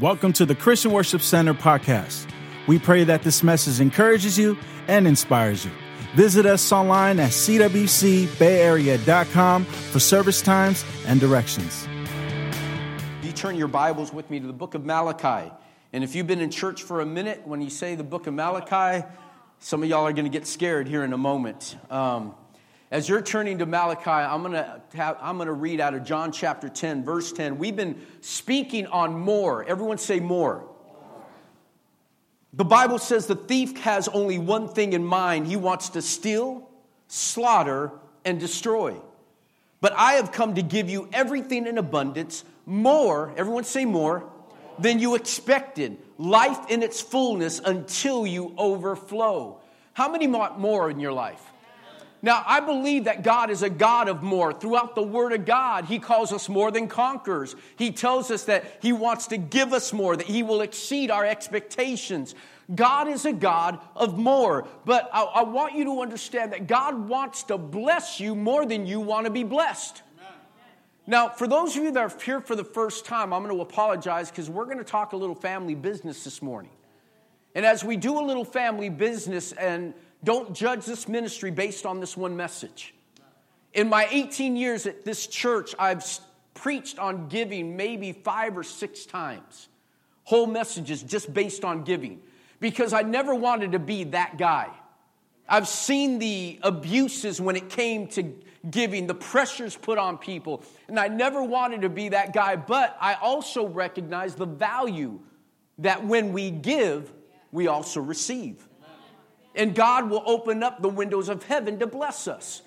Welcome to the Christian Worship Center podcast. We pray that this message encourages you and inspires you. Visit us online at cwcbayarea.com for service times and directions. You turn your Bibles with me to the book of Malachi. And if you've been in church for a minute, when you say the book of Malachi, some of y'all are going to get scared here in a moment. Um, as you're turning to Malachi, I'm going to have, I'm going to read out of John chapter 10, verse 10. We've been speaking on more. Everyone say more. The Bible says the thief has only one thing in mind he wants to steal, slaughter, and destroy. But I have come to give you everything in abundance, more, everyone say more, than you expected, life in its fullness until you overflow. How many more in your life? Now, I believe that God is a God of more. Throughout the Word of God, He calls us more than conquerors. He tells us that He wants to give us more, that He will exceed our expectations. God is a God of more. But I, I want you to understand that God wants to bless you more than you want to be blessed. Now, for those of you that are here for the first time, I'm going to apologize because we're going to talk a little family business this morning. And as we do a little family business and don't judge this ministry based on this one message. In my 18 years at this church, I've preached on giving maybe five or six times. Whole messages just based on giving because I never wanted to be that guy. I've seen the abuses when it came to giving, the pressures put on people, and I never wanted to be that guy, but I also recognize the value that when we give, we also receive and God will open up the windows of heaven to bless us.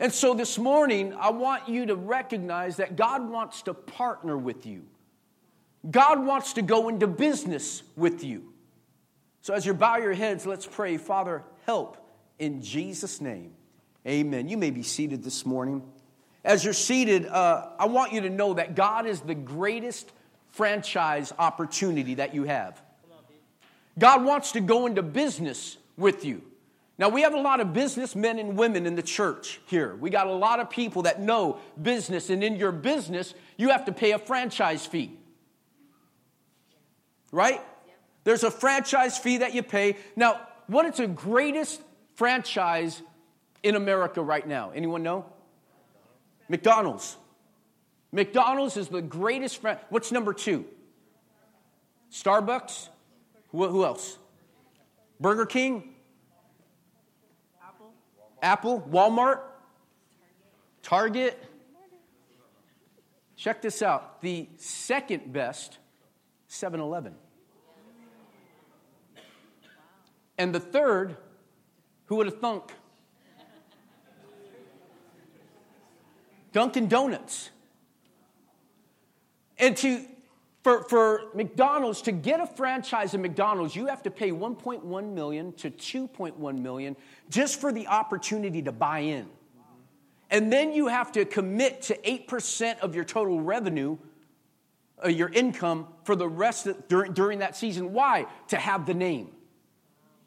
And so this morning, I want you to recognize that God wants to partner with you. God wants to go into business with you. So as you bow your heads, let's pray. Father, help in Jesus' name. Amen. You may be seated this morning. As you're seated, uh, I want you to know that God is the greatest franchise opportunity that you have. God wants to go into business with you. Now, we have a lot of businessmen and women in the church here. We got a lot of people that know business, and in your business, you have to pay a franchise fee. Right? There's a franchise fee that you pay. Now, what is the greatest franchise in America right now? Anyone know? McDonald's. McDonald's is the greatest. Fran- What's number two? Starbucks. Who, who else? Burger King? Apple? Apple? Walmart? Target? Check this out. The second best, 7 Eleven. And the third, who would have thunk? Dunkin' Donuts. And to for, for McDonald's, to get a franchise in McDonald's, you have to pay 1.1 million to 2.1 million just for the opportunity to buy in. And then you have to commit to 8% of your total revenue, uh, your income, for the rest of, during, during that season. Why? To have the name,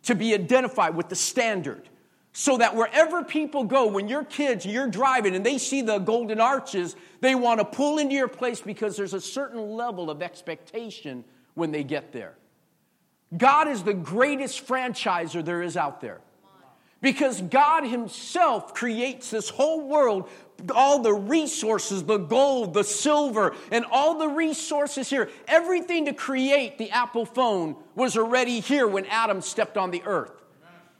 to be identified with the standard so that wherever people go, when your kids, you're driving and they see the golden arches, they want to pull into your place because there's a certain level of expectation when they get there. God is the greatest franchiser there is out there. Because God Himself creates this whole world, all the resources, the gold, the silver, and all the resources here. Everything to create the Apple phone was already here when Adam stepped on the earth.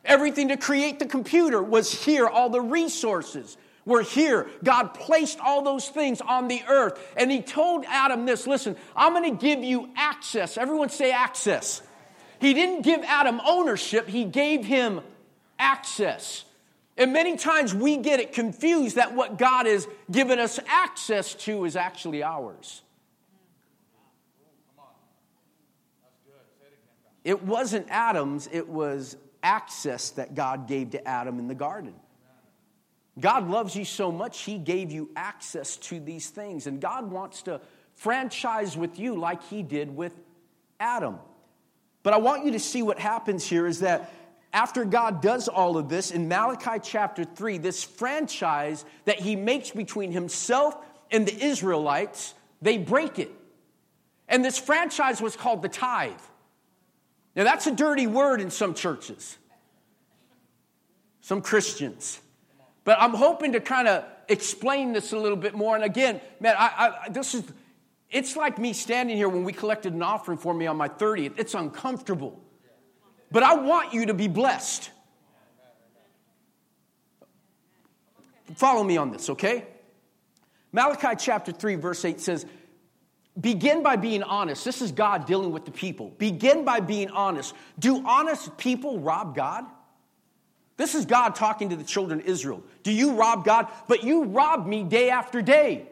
Everything to create the computer was here. All the resources were here. God placed all those things on the earth. And He told Adam this listen, I'm going to give you access. Everyone say access. He didn't give Adam ownership, He gave him access. And many times we get it confused that what God has given us access to is actually ours. It wasn't Adam's, it was access that God gave to Adam in the garden. God loves you so much, He gave you access to these things. And God wants to franchise with you like He did with Adam. But I want you to see what happens here is that after God does all of this, in Malachi chapter 3, this franchise that He makes between Himself and the Israelites, they break it. And this franchise was called the tithe. Now, that's a dirty word in some churches, some Christians. But I'm hoping to kind of explain this a little bit more. And again, man, I, I, this is, it's like me standing here when we collected an offering for me on my 30th. It's uncomfortable. But I want you to be blessed. Follow me on this, okay? Malachi chapter 3, verse 8 says, Begin by being honest. This is God dealing with the people. Begin by being honest. Do honest people rob God? This is God talking to the children of Israel. Do you rob God? But you rob me day after day.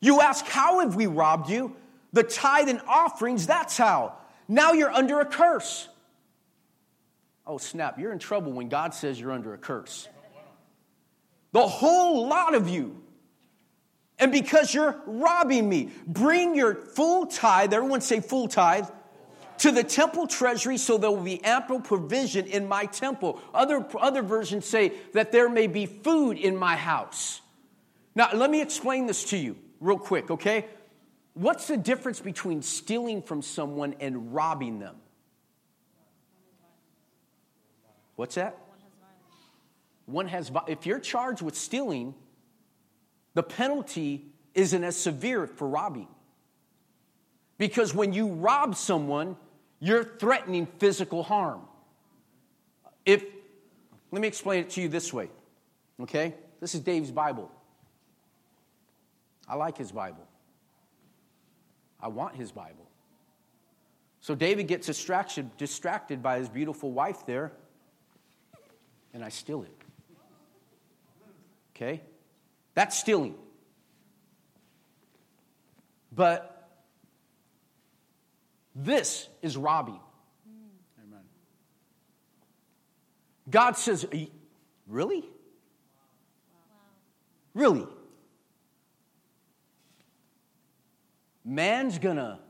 You ask, How have we robbed you? The tithe and offerings, that's how. Now you're under a curse. Oh, snap, you're in trouble when God says you're under a curse. The whole lot of you and because you're robbing me. Bring your full tithe, everyone say full tithe, to the temple treasury so there will be ample provision in my temple. Other, other versions say that there may be food in my house. Now, let me explain this to you real quick, okay? What's the difference between stealing from someone and robbing them? What's that? One has, if you're charged with stealing, the penalty isn't as severe for robbing. Because when you rob someone, you're threatening physical harm. If, let me explain it to you this way, okay? This is Dave's Bible. I like his Bible. I want his Bible. So David gets distracted, distracted by his beautiful wife there, and I steal it. Okay? That's stealing. But this is robbing. Amen. God says, Really? Really? Man's gonna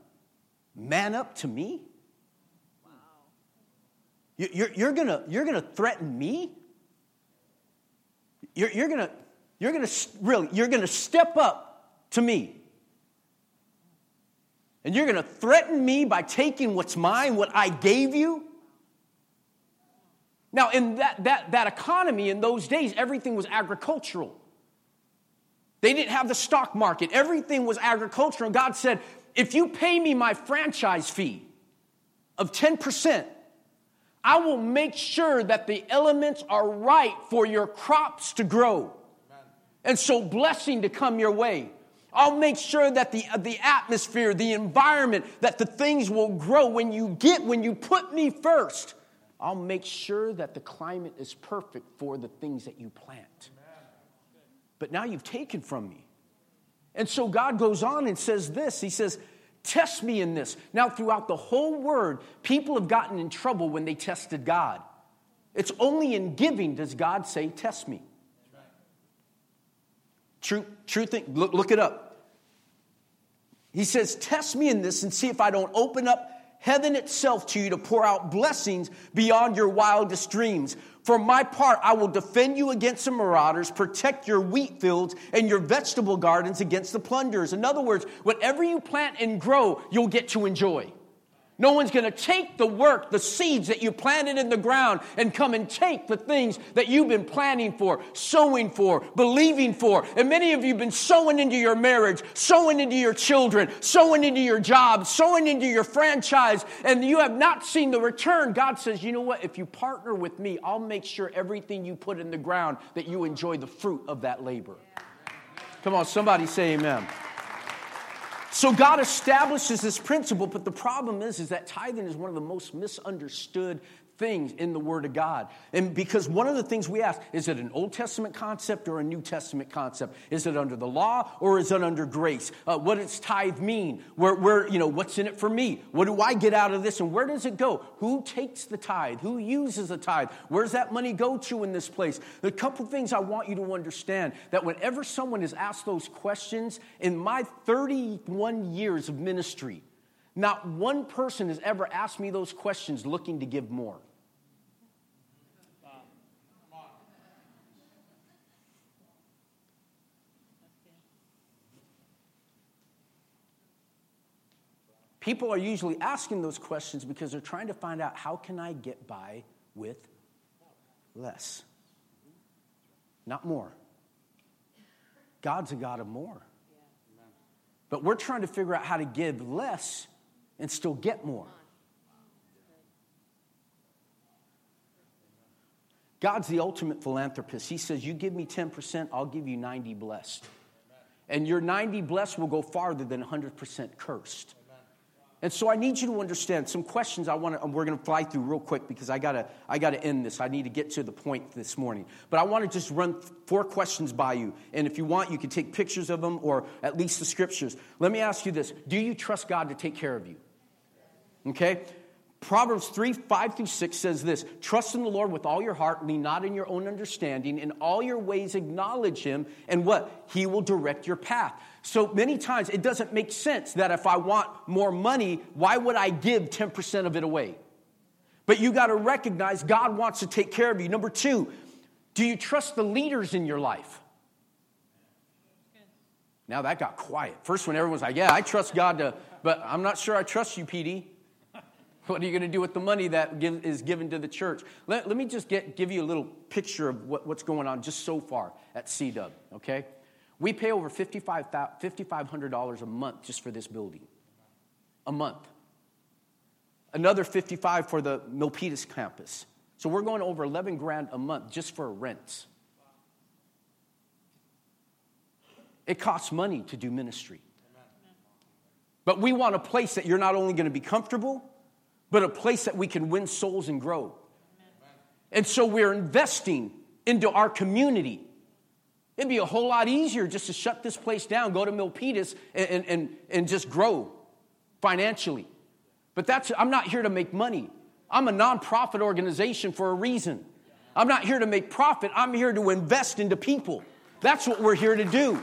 man up to me? You're, you're, gonna, you're gonna threaten me? You're, you're gonna you're going to really, you're going to step up to me. And you're going to threaten me by taking what's mine, what I gave you. Now, in that, that, that economy in those days, everything was agricultural. They didn't have the stock market, everything was agricultural. God said, if you pay me my franchise fee of 10%, I will make sure that the elements are right for your crops to grow and so blessing to come your way. I'll make sure that the, uh, the atmosphere, the environment, that the things will grow when you get, when you put me first. I'll make sure that the climate is perfect for the things that you plant. But now you've taken from me. And so God goes on and says this He says, Test me in this. Now, throughout the whole word, people have gotten in trouble when they tested God. It's only in giving does God say, Test me. True, true thing. Look, look it up. He says, Test me in this and see if I don't open up heaven itself to you to pour out blessings beyond your wildest dreams. For my part, I will defend you against the marauders, protect your wheat fields and your vegetable gardens against the plunderers. In other words, whatever you plant and grow, you'll get to enjoy. No one's going to take the work, the seeds that you planted in the ground, and come and take the things that you've been planning for, sowing for, believing for. And many of you have been sowing into your marriage, sowing into your children, sowing into your job, sowing into your franchise, and you have not seen the return. God says, you know what? If you partner with me, I'll make sure everything you put in the ground that you enjoy the fruit of that labor. Come on, somebody say amen. So God establishes this principle, but the problem is, is that tithing is one of the most misunderstood things in the Word of God. And because one of the things we ask is it an Old Testament concept or a New Testament concept? Is it under the law or is it under grace? Uh, what does tithe mean? Where, where, you know, what's in it for me? What do I get out of this and where does it go? Who takes the tithe? Who uses the tithe? Where's that money go to in this place? A couple things I want you to understand that whenever someone is asked those questions, in my 31 years of ministry, not one person has ever asked me those questions looking to give more. People are usually asking those questions because they're trying to find out how can I get by with less? Not more. God's a God of more. But we're trying to figure out how to give less and still get more. God's the ultimate philanthropist. He says, You give me 10%, I'll give you 90 blessed. And your 90 blessed will go farther than 100% cursed. And so I need you to understand some questions I want to, we're going to fly through real quick because I got to I got to end this. I need to get to the point this morning. But I want to just run four questions by you. And if you want, you can take pictures of them or at least the scriptures. Let me ask you this Do you trust God to take care of you? Okay? Proverbs 3 5 through 6 says this Trust in the Lord with all your heart, lean not in your own understanding. In all your ways, acknowledge him, and what? He will direct your path. So many times it doesn't make sense that if I want more money, why would I give 10% of it away? But you got to recognize God wants to take care of you. Number two, do you trust the leaders in your life? Now that got quiet. First, when everyone was like, Yeah, I trust God to, but I'm not sure I trust you, PD. What are you going to do with the money that give, is given to the church? Let, let me just get, give you a little picture of what, what's going on just so far at CW, okay? We pay over $5,500 a month just for this building. A month. Another 55 for the Milpitas campus. So we're going over 11 grand a month just for rents. It costs money to do ministry. But we want a place that you're not only going to be comfortable, but a place that we can win souls and grow. And so we're investing into our community. It'd be a whole lot easier just to shut this place down, go to Milpitas, and, and, and just grow financially. But that's, I'm not here to make money. I'm a nonprofit organization for a reason. I'm not here to make profit, I'm here to invest into people. That's what we're here to do.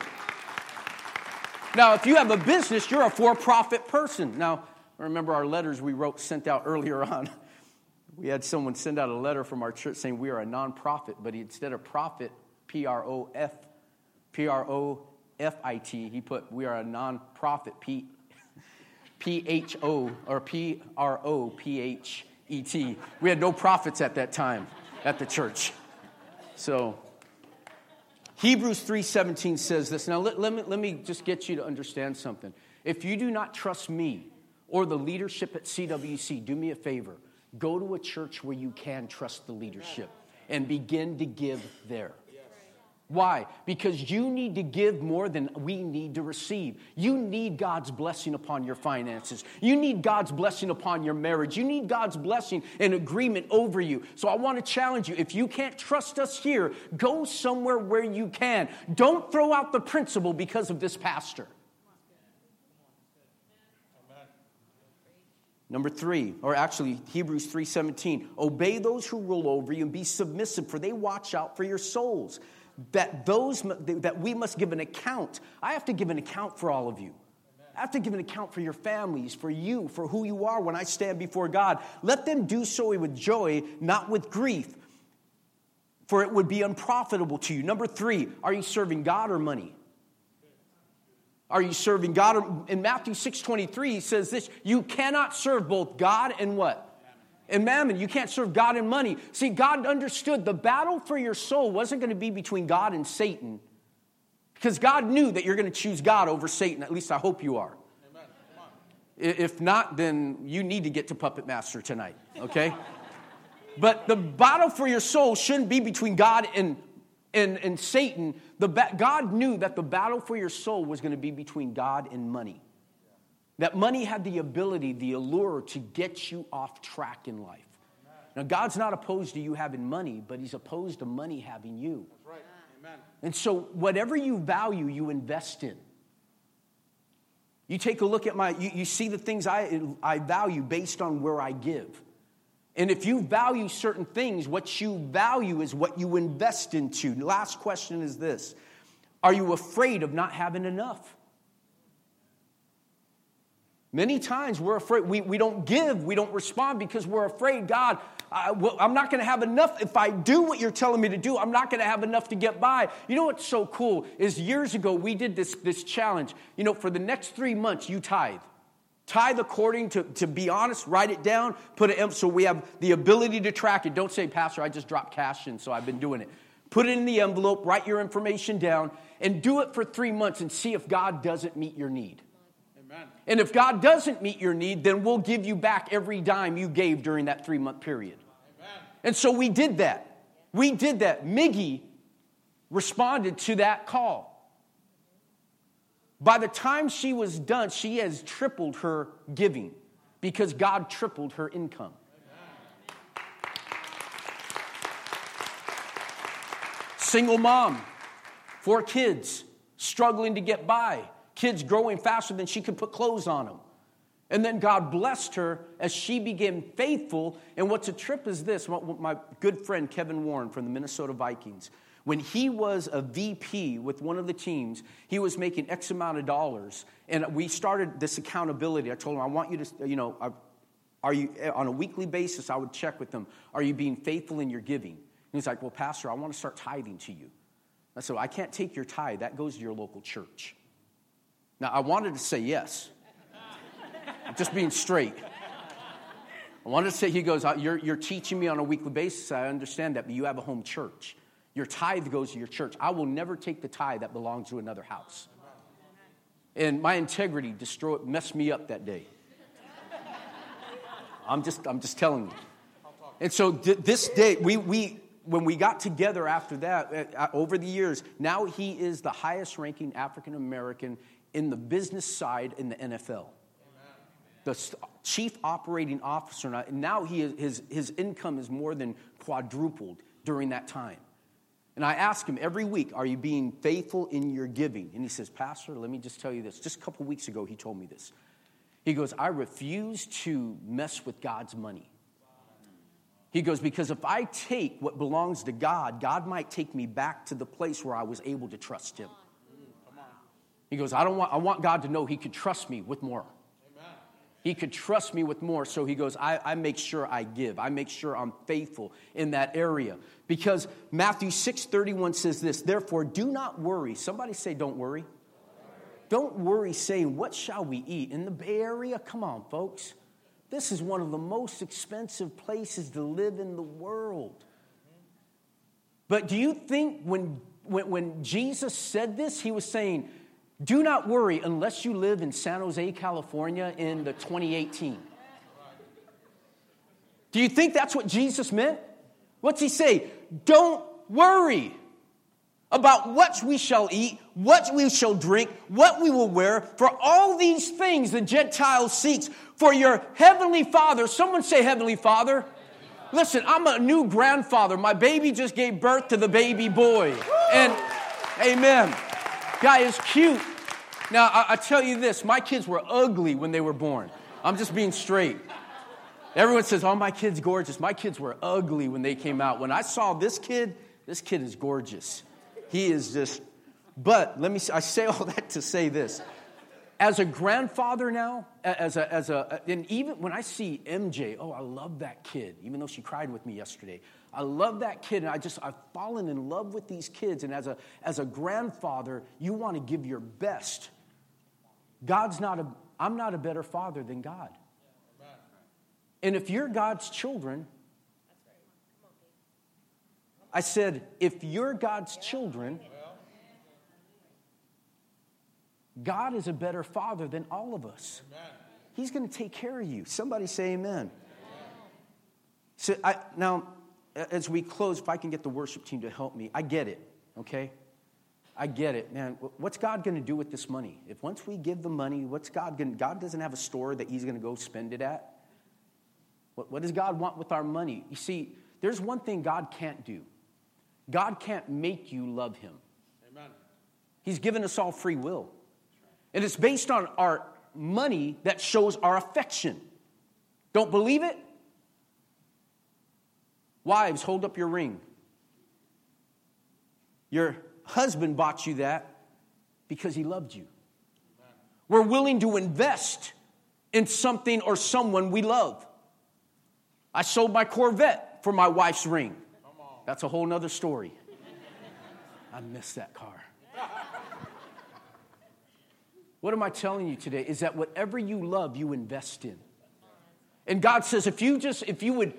Now, if you have a business, you're a for profit person. Now, remember our letters we wrote, sent out earlier on. We had someone send out a letter from our church saying we are a nonprofit, but instead of profit, P R O F, P R O F I T, he put we are a nonprofit, P P H O or P R O P H E T. We had no profits at that time at the church. So Hebrews 3:17 says this. Now let, let, me, let me just get you to understand something. If you do not trust me, or the leadership at CWC, do me a favor. Go to a church where you can trust the leadership and begin to give there. Why? Because you need to give more than we need to receive. You need God's blessing upon your finances. You need God's blessing upon your marriage. You need God's blessing and agreement over you. So I want to challenge you if you can't trust us here, go somewhere where you can. Don't throw out the principle because of this pastor. Number three, or actually Hebrews 3:17, obey those who rule over you and be submissive, for they watch out for your souls. That those that we must give an account. I have to give an account for all of you. I have to give an account for your families, for you, for who you are when I stand before God. Let them do so with joy, not with grief, for it would be unprofitable to you. Number three, are you serving God or money? Are you serving God? In Matthew 6:23, he says this, you cannot serve both God and what? And mammon. You can't serve God and money. See, God understood the battle for your soul wasn't going to be between God and Satan. Because God knew that you're going to choose God over Satan. At least I hope you are. If not, then you need to get to Puppet Master tonight, okay? but the battle for your soul shouldn't be between God and and, and Satan, the ba- God knew that the battle for your soul was going to be between God and money. That money had the ability, the allure to get you off track in life. Now, God's not opposed to you having money, but He's opposed to money having you. That's right. Amen. And so, whatever you value, you invest in. You take a look at my, you, you see the things I, I value based on where I give. And if you value certain things, what you value is what you invest into. Last question is this Are you afraid of not having enough? Many times we're afraid, we, we don't give, we don't respond because we're afraid, God, I, well, I'm not going to have enough. If I do what you're telling me to do, I'm not going to have enough to get by. You know what's so cool is years ago we did this, this challenge. You know, for the next three months, you tithe. Tithe according to, to be honest, write it down, put it in so we have the ability to track it. Don't say, Pastor, I just dropped cash in, so I've been doing it. Put it in the envelope, write your information down, and do it for three months and see if God doesn't meet your need. Amen. And if God doesn't meet your need, then we'll give you back every dime you gave during that three month period. Amen. And so we did that. We did that. Miggy responded to that call. By the time she was done, she has tripled her giving because God tripled her income. Single mom, four kids, struggling to get by, kids growing faster than she could put clothes on them. And then God blessed her as she became faithful. And what's a trip is this my good friend Kevin Warren from the Minnesota Vikings. When he was a VP with one of the teams, he was making X amount of dollars. And we started this accountability. I told him, I want you to, you know, are you, on a weekly basis, I would check with them, are you being faithful in your giving? And he's like, well, Pastor, I want to start tithing to you. I said, I can't take your tithe. That goes to your local church. Now, I wanted to say yes. I'm just being straight. I wanted to say, he goes, uh, you're, you're teaching me on a weekly basis. I understand that, but you have a home church. Your tithe goes to your church. I will never take the tithe that belongs to another house. And my integrity destroyed, messed me up that day. I'm just, I'm just telling you. And so th- this day, we, we, when we got together after that, uh, over the years, now he is the highest ranking African American in the business side in the NFL. The chief operating officer, now he is, his, his income is more than quadrupled during that time. And I ask him every week, Are you being faithful in your giving? And he says, Pastor, let me just tell you this. Just a couple weeks ago, he told me this. He goes, I refuse to mess with God's money. He goes, Because if I take what belongs to God, God might take me back to the place where I was able to trust Him. He goes, I, don't want, I want God to know He could trust me with more. He could trust me with more. So he goes, I, I, make sure I give. I make sure I'm faithful in that area. Because Matthew 6 31 says this, therefore, do not worry. Somebody say, don't worry. Don't worry saying, What shall we eat? In the Bay Area, come on, folks. This is one of the most expensive places to live in the world. But do you think when, when, when Jesus said this, he was saying, do not worry unless you live in San Jose, California in the 2018. Do you think that's what Jesus meant? What's he say? Don't worry about what we shall eat, what we shall drink, what we will wear, for all these things the Gentile seeks. For your heavenly Father, someone say heavenly Father. Listen, I'm a new grandfather. My baby just gave birth to the baby boy. And amen. Guy is cute. Now, I, I tell you this my kids were ugly when they were born. I'm just being straight. Everyone says, Oh, my kid's gorgeous. My kids were ugly when they came out. When I saw this kid, this kid is gorgeous. He is just, but let me, I say all that to say this. As a grandfather now, as a, as a, and even when I see MJ, oh, I love that kid, even though she cried with me yesterday. I love that kid, and I just, I've fallen in love with these kids. And as a, as a grandfather, you want to give your best God's not a, I'm not a better father than God. And if you're God's children, I said, if you're God's children, God is a better father than all of us. He's going to take care of you. Somebody say amen. So I, now, as we close, if I can get the worship team to help me, I get it, okay? I get it, man. What's God going to do with this money? If once we give the money, what's God going God doesn't have a store that he's going to go spend it at. What, what does God want with our money? You see, there's one thing God can't do. God can't make you love him. Amen. He's given us all free will. And it's based on our money that shows our affection. Don't believe it? Wives, hold up your ring. Your husband bought you that because he loved you. We're willing to invest in something or someone we love. I sold my Corvette for my wife's ring. That's a whole nother story. I miss that car. What am I telling you today? Is that whatever you love, you invest in. And God says, if you just, if you would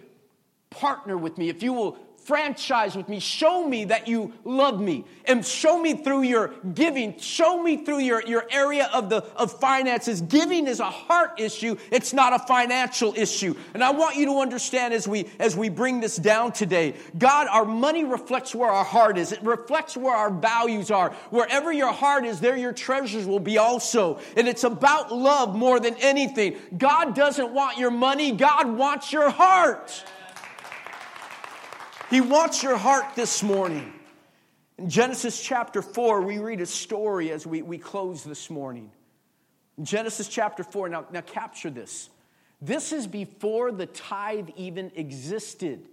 partner with me, if you will franchise with me. Show me that you love me. And show me through your giving. Show me through your, your area of the of finances. Giving is a heart issue. It's not a financial issue. And I want you to understand as we as we bring this down today, God, our money reflects where our heart is. It reflects where our values are. Wherever your heart is, there your treasures will be also. And it's about love more than anything. God doesn't want your money, God wants your heart. He wants your heart this morning. In Genesis chapter 4, we read a story as we, we close this morning. In Genesis chapter 4, now, now capture this. This is before the tithe even existed.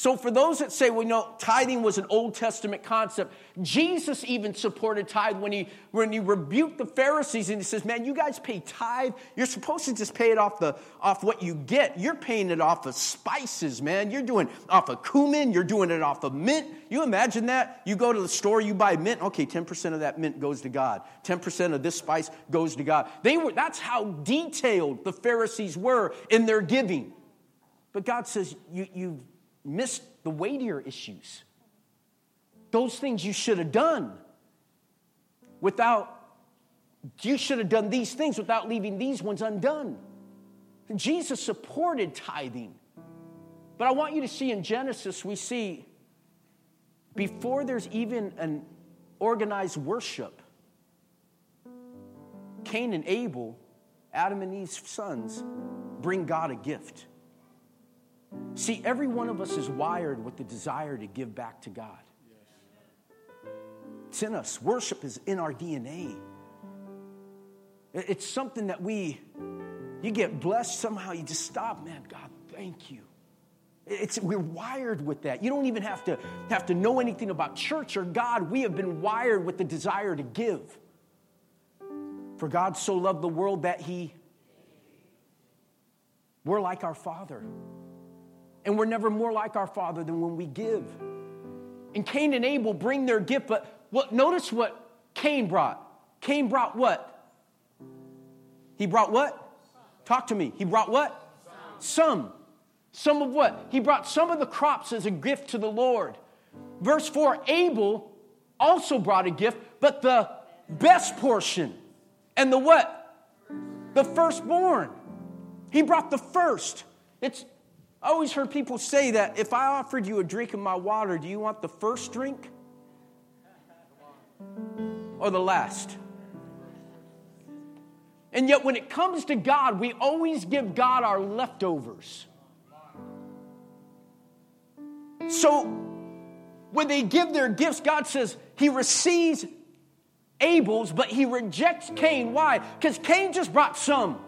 So, for those that say, well, you know, tithing was an Old Testament concept, Jesus even supported tithe when he, when he rebuked the Pharisees and he says, Man, you guys pay tithe. You're supposed to just pay it off, the, off what you get. You're paying it off of spices, man. You're doing off of cumin. You're doing it off of mint. You imagine that? You go to the store, you buy mint. Okay, 10% of that mint goes to God. 10% of this spice goes to God. They were, that's how detailed the Pharisees were in their giving. But God says, you, You've missed the weightier issues. Those things you should have done without, you should have done these things without leaving these ones undone. Jesus supported tithing. But I want you to see in Genesis, we see before there's even an organized worship, Cain and Abel, Adam and Eve's sons, bring God a gift. See, every one of us is wired with the desire to give back to God. It's in us. Worship is in our DNA. It's something that we, you get blessed somehow, you just stop, man, God, thank you. It's, we're wired with that. You don't even have to, have to know anything about church or God. We have been wired with the desire to give. For God so loved the world that he, we're like our Father. And we're never more like our Father than when we give. And Cain and Abel bring their gift, but what, notice what Cain brought. Cain brought what? He brought what? Talk to me. He brought what? Some. Some of what? He brought some of the crops as a gift to the Lord. Verse 4 Abel also brought a gift, but the best portion. And the what? The firstborn. He brought the first. It's I always heard people say that if I offered you a drink of my water, do you want the first drink or the last? And yet, when it comes to God, we always give God our leftovers. So, when they give their gifts, God says He receives Abel's, but He rejects Cain. Why? Because Cain just brought some.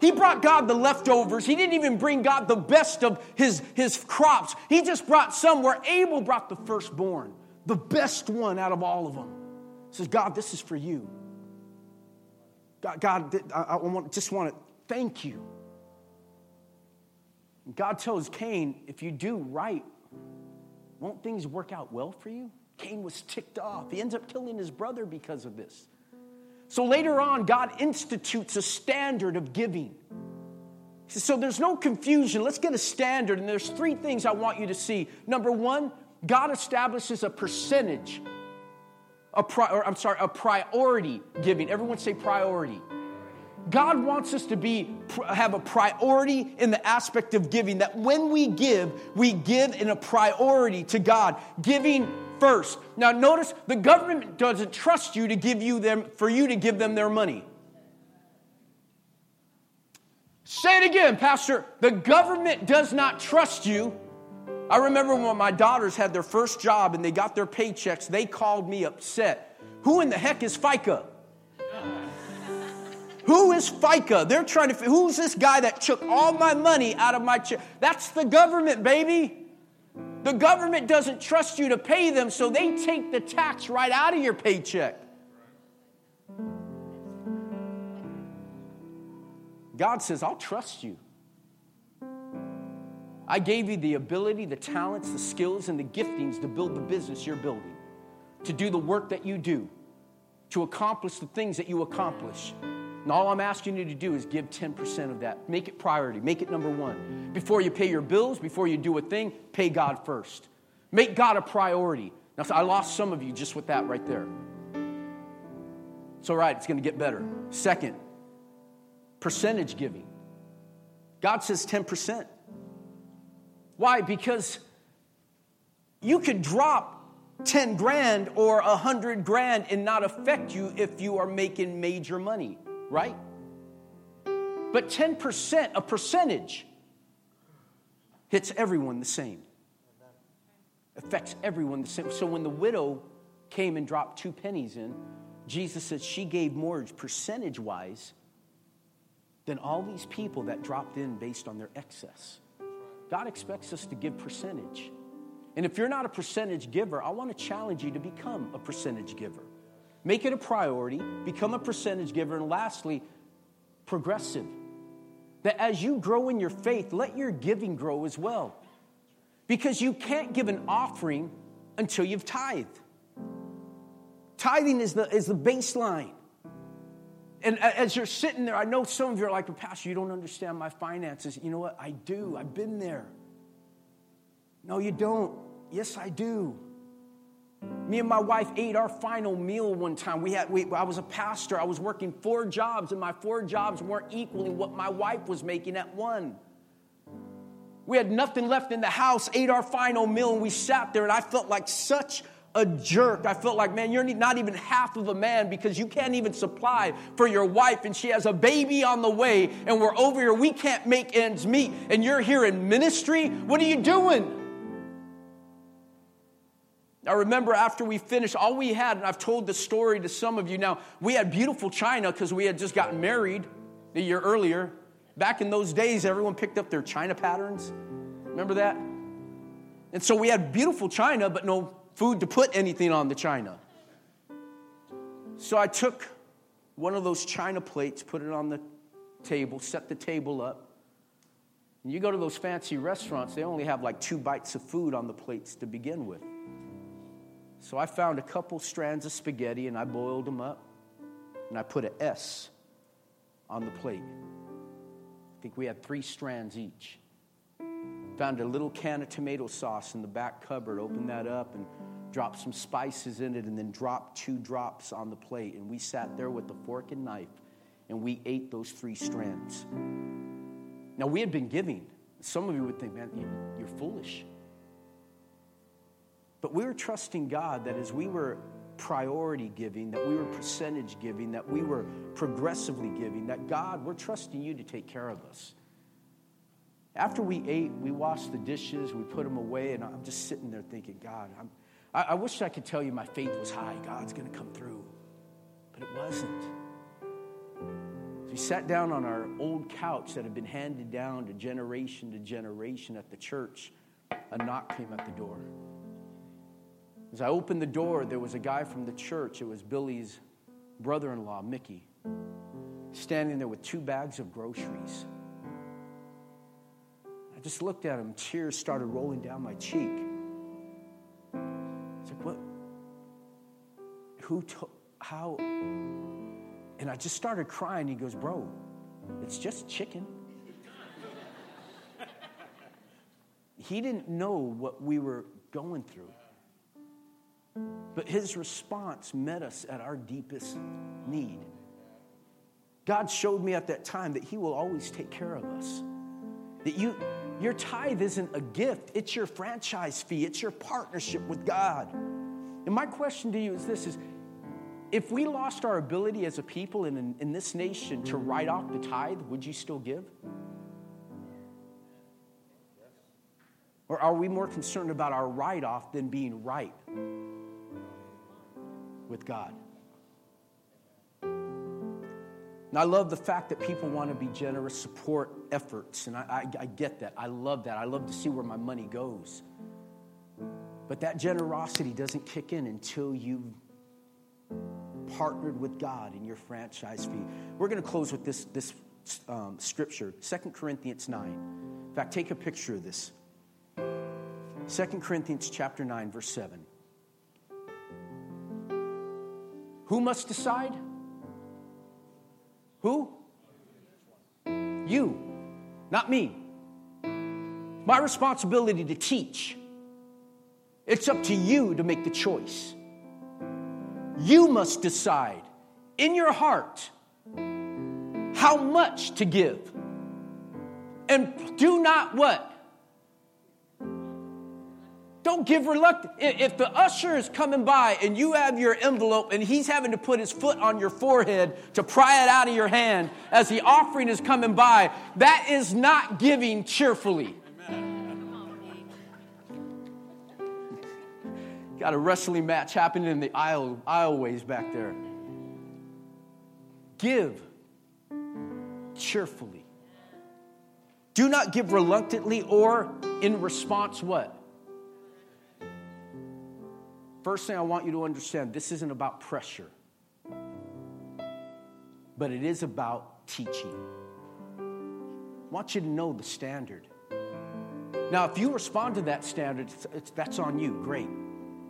He brought God the leftovers. He didn't even bring God the best of his, his crops. He just brought some where Abel brought the firstborn, the best one out of all of them. He says, God, this is for you. God, God I, I want, just want to thank you. God tells Cain, if you do right, won't things work out well for you? Cain was ticked off. He ends up killing his brother because of this. So later on, God institutes a standard of giving. So there's no confusion. Let's get a standard. And there's three things I want you to see. Number one, God establishes a percentage, a pri- or, I'm sorry, a priority giving. Everyone say priority. God wants us to be have a priority in the aspect of giving. That when we give, we give in a priority to God. Giving first. Now notice the government doesn't trust you to give you them for you to give them their money. Say it again, Pastor. The government does not trust you. I remember when my daughters had their first job and they got their paychecks, they called me upset. Who in the heck is FICA? Who is FICA? They're trying to, who's this guy that took all my money out of my check? That's the government, baby. The government doesn't trust you to pay them, so they take the tax right out of your paycheck. God says, I'll trust you. I gave you the ability, the talents, the skills, and the giftings to build the business you're building, to do the work that you do, to accomplish the things that you accomplish. And all I'm asking you to do is give 10% of that. Make it priority, make it number one. Before you pay your bills, before you do a thing, pay God first. Make God a priority. Now, I lost some of you just with that right there. It's all right, it's going to get better. Second, percentage giving. God says 10%. Why? Because you could drop 10 grand or 100 grand and not affect you if you are making major money, right? But 10%, a percentage, hits everyone the same. Affects everyone the same. So when the widow came and dropped two pennies in, Jesus said she gave more percentage wise than all these people that dropped in based on their excess. God expects us to give percentage. And if you're not a percentage giver, I want to challenge you to become a percentage giver. Make it a priority, become a percentage giver, and lastly, progressive. That as you grow in your faith, let your giving grow as well. Because you can't give an offering until you've tithed. Tithing is the, is the baseline. And as you're sitting there, I know some of you are like, Pastor, you don't understand my finances. You know what? I do. I've been there. No, you don't. Yes, I do. Me and my wife ate our final meal one time. We had, we, I was a pastor. I was working four jobs, and my four jobs weren't equaling what my wife was making at one. We had nothing left in the house, ate our final meal, and we sat there, and I felt like such a jerk. I felt like, man, you're not even half of a man because you can't even supply for your wife, and she has a baby on the way, and we're over here. We can't make ends meet, and you're here in ministry. What are you doing? I remember after we finished, all we had, and I've told the story to some of you now, we had beautiful china because we had just gotten married a year earlier. Back in those days, everyone picked up their china patterns. Remember that? And so we had beautiful china, but no food to put anything on the china. So I took one of those china plates, put it on the table, set the table up. And you go to those fancy restaurants, they only have like two bites of food on the plates to begin with. So I found a couple strands of spaghetti and I boiled them up and I put an S on the plate. I think we had three strands each. Found a little can of tomato sauce in the back cupboard, opened that up and dropped some spices in it, and then dropped two drops on the plate. And we sat there with the fork and knife and we ate those three strands. Now, we had been giving. Some of you would think, man, you're foolish. But we were trusting God that as we were priority giving, that we were percentage giving, that we were progressively giving, that God, we're trusting you to take care of us. After we ate, we washed the dishes, we put them away, and I'm just sitting there thinking, God, I'm, I, I wish I could tell you my faith was high. God's going to come through. But it wasn't. we sat down on our old couch that had been handed down to generation to generation at the church. A knock came at the door. As I opened the door, there was a guy from the church. It was Billy's brother in law, Mickey, standing there with two bags of groceries. I just looked at him, tears started rolling down my cheek. It's like, what? Who told, how? And I just started crying. He goes, Bro, it's just chicken. he didn't know what we were going through. But his response met us at our deepest need. God showed me at that time that he will always take care of us. That you your tithe isn't a gift, it's your franchise fee, it's your partnership with God. And my question to you is this is if we lost our ability as a people in, in this nation to write off the tithe, would you still give? Or are we more concerned about our write off than being right? With God. And I love the fact that people want to be generous, support efforts, and I, I, I, get that. I love that. I love to see where my money goes. But that generosity doesn't kick in until you've partnered with God in your franchise fee. We're going to close with this, this um, scripture, 2 Corinthians 9. In fact, take a picture of this. 2 Corinthians chapter 9, verse 7. Who must decide? Who? You, not me. My responsibility to teach. It's up to you to make the choice. You must decide in your heart how much to give. And do not what? Don't give reluctant. If the usher is coming by and you have your envelope and he's having to put his foot on your forehead to pry it out of your hand as the offering is coming by, that is not giving cheerfully. Got a wrestling match happening in the aisle, aisleways back there. Give cheerfully. Do not give reluctantly or in response what? First thing I want you to understand this isn't about pressure, but it is about teaching. I want you to know the standard. Now, if you respond to that standard, it's, it's, that's on you, great.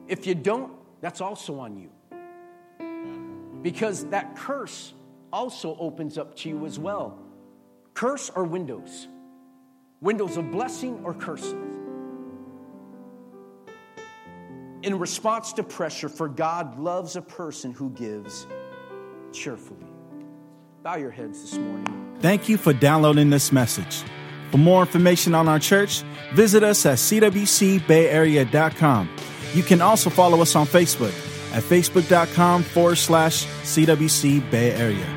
If you don't, that's also on you. Because that curse also opens up to you as well. Curse or windows? Windows of blessing or curses? In response to pressure, for God loves a person who gives cheerfully. Bow your heads this morning. Thank you for downloading this message. For more information on our church, visit us at cwcbayarea.com. You can also follow us on Facebook at facebook.com forward slash CWC Bay Area.